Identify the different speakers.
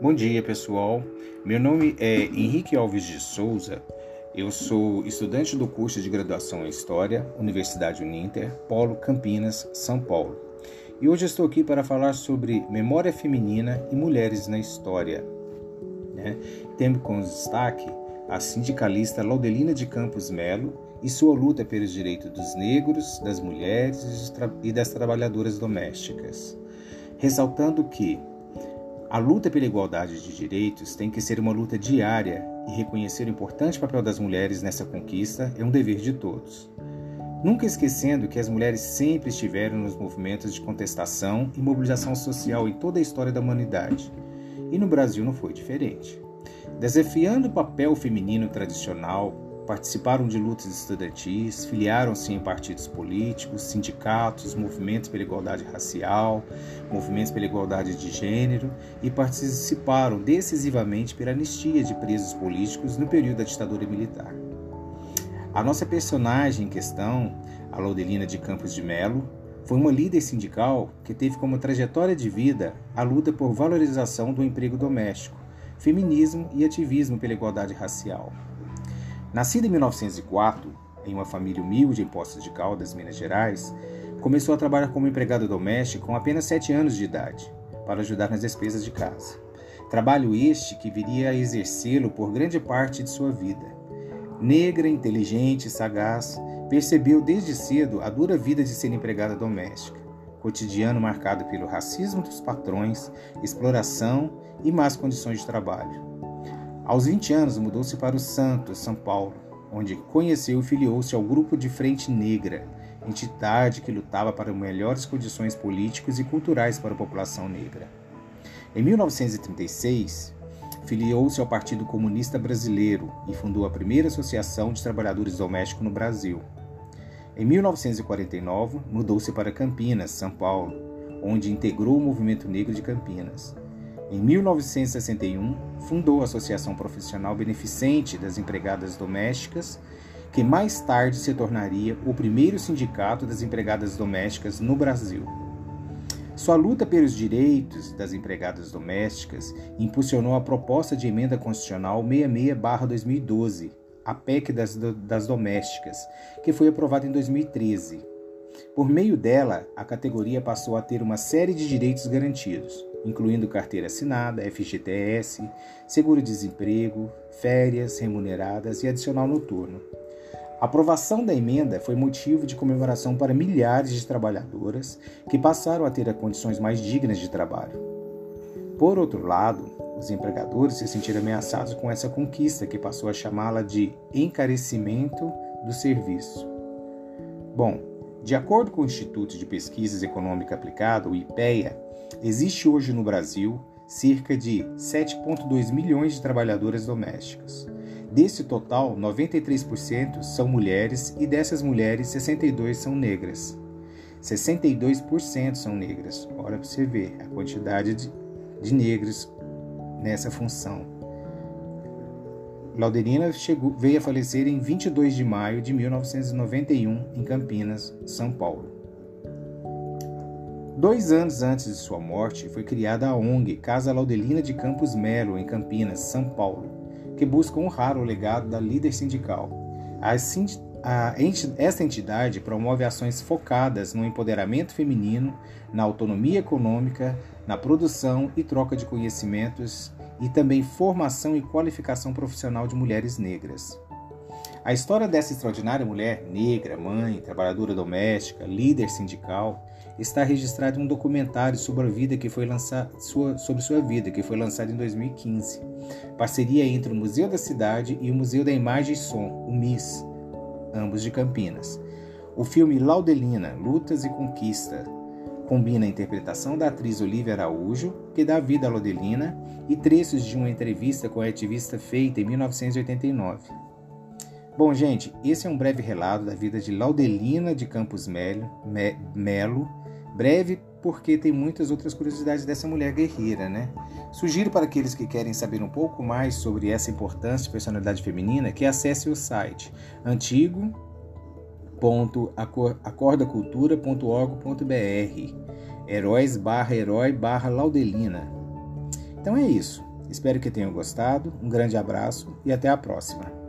Speaker 1: Bom dia, pessoal. Meu nome é Henrique Alves de Souza. Eu sou estudante do curso de graduação em História, Universidade Uninter, Polo Campinas, São Paulo. E hoje estou aqui para falar sobre memória feminina e mulheres na história. Né? Tendo como destaque a sindicalista Laudelina de Campos Melo e sua luta pelos direitos dos negros, das mulheres e das trabalhadoras domésticas. Ressaltando que a luta pela igualdade de direitos tem que ser uma luta diária e reconhecer o importante papel das mulheres nessa conquista é um dever de todos. Nunca esquecendo que as mulheres sempre estiveram nos movimentos de contestação e mobilização social em toda a história da humanidade. E no Brasil não foi diferente. Desafiando o papel feminino tradicional, participaram de lutas estudantis, filiaram-se em partidos políticos, sindicatos, movimentos pela igualdade racial, movimentos pela igualdade de gênero e participaram decisivamente pela anistia de presos políticos no período da ditadura militar. A nossa personagem em questão, a Laudelina de Campos de Melo, foi uma líder sindical que teve como trajetória de vida a luta por valorização do emprego doméstico, feminismo e ativismo pela igualdade racial. Nascida em 1904, em uma família humilde em Poços de Caldas, Minas Gerais, começou a trabalhar como empregada doméstica com apenas 7 anos de idade, para ajudar nas despesas de casa. Trabalho este que viria a exercê-lo por grande parte de sua vida. Negra, inteligente e sagaz, percebeu desde cedo a dura vida de ser empregada doméstica, cotidiano marcado pelo racismo dos patrões, exploração e más condições de trabalho. Aos 20 anos, mudou-se para o Santos, São Paulo, onde conheceu e filiou-se ao Grupo de Frente Negra, entidade que lutava para melhores condições políticas e culturais para a população negra. Em 1936, filiou-se ao Partido Comunista Brasileiro e fundou a primeira Associação de Trabalhadores Domésticos no Brasil. Em 1949, mudou-se para Campinas, São Paulo, onde integrou o Movimento Negro de Campinas. Em 1961, fundou a Associação Profissional Beneficente das Empregadas Domésticas, que mais tarde se tornaria o primeiro sindicato das empregadas domésticas no Brasil. Sua luta pelos direitos das empregadas domésticas impulsionou a proposta de emenda constitucional 66-2012, a PEC das, das domésticas, que foi aprovada em 2013. Por meio dela, a categoria passou a ter uma série de direitos garantidos, incluindo carteira assinada, FGTS, seguro-desemprego, férias remuneradas e adicional noturno. A aprovação da emenda foi motivo de comemoração para milhares de trabalhadoras que passaram a ter condições mais dignas de trabalho. Por outro lado, os empregadores se sentiram ameaçados com essa conquista que passou a chamá-la de encarecimento do serviço. Bom, de acordo com o Instituto de Pesquisas Econômica Aplicada, o IPEA, existe hoje no Brasil cerca de 7,2 milhões de trabalhadoras domésticas. Desse total, 93% são mulheres e dessas mulheres, 62 são negras. 62% são negras. Olha para você ver a quantidade de, de negros nessa função. Lauderina chegou, veio a falecer em 22 de maio de 1991 em Campinas, São Paulo. Dois anos antes de sua morte, foi criada a ONG Casa Laudelina de Campos Melo, em Campinas, São Paulo, que busca honrar o legado da líder sindical. Esta entidade promove ações focadas no empoderamento feminino, na autonomia econômica, na produção e troca de conhecimentos e também formação e qualificação profissional de mulheres negras. A história dessa extraordinária mulher negra, mãe, trabalhadora doméstica, líder sindical, está registrada em um documentário sobre a vida que foi lançado sobre sua vida que foi lançado em 2015. Parceria entre o Museu da Cidade e o Museu da Imagem e Som, o MIS, ambos de Campinas. O filme Laudelina, Lutas e Conquista, Combina a interpretação da atriz Olivia Araújo, que dá vida a Lodelina, e trechos de uma entrevista com a ativista feita em 1989. Bom, gente, esse é um breve relato da vida de Laudelina de Campos Melo, Melo breve porque tem muitas outras curiosidades dessa mulher guerreira, né? Sugiro para aqueles que querem saber um pouco mais sobre essa importante personalidade feminina que acesse o site antigo www.acordacultura.org.br Heróis barra herói barra Laudelina. Então é isso. Espero que tenham gostado. Um grande abraço e até a próxima.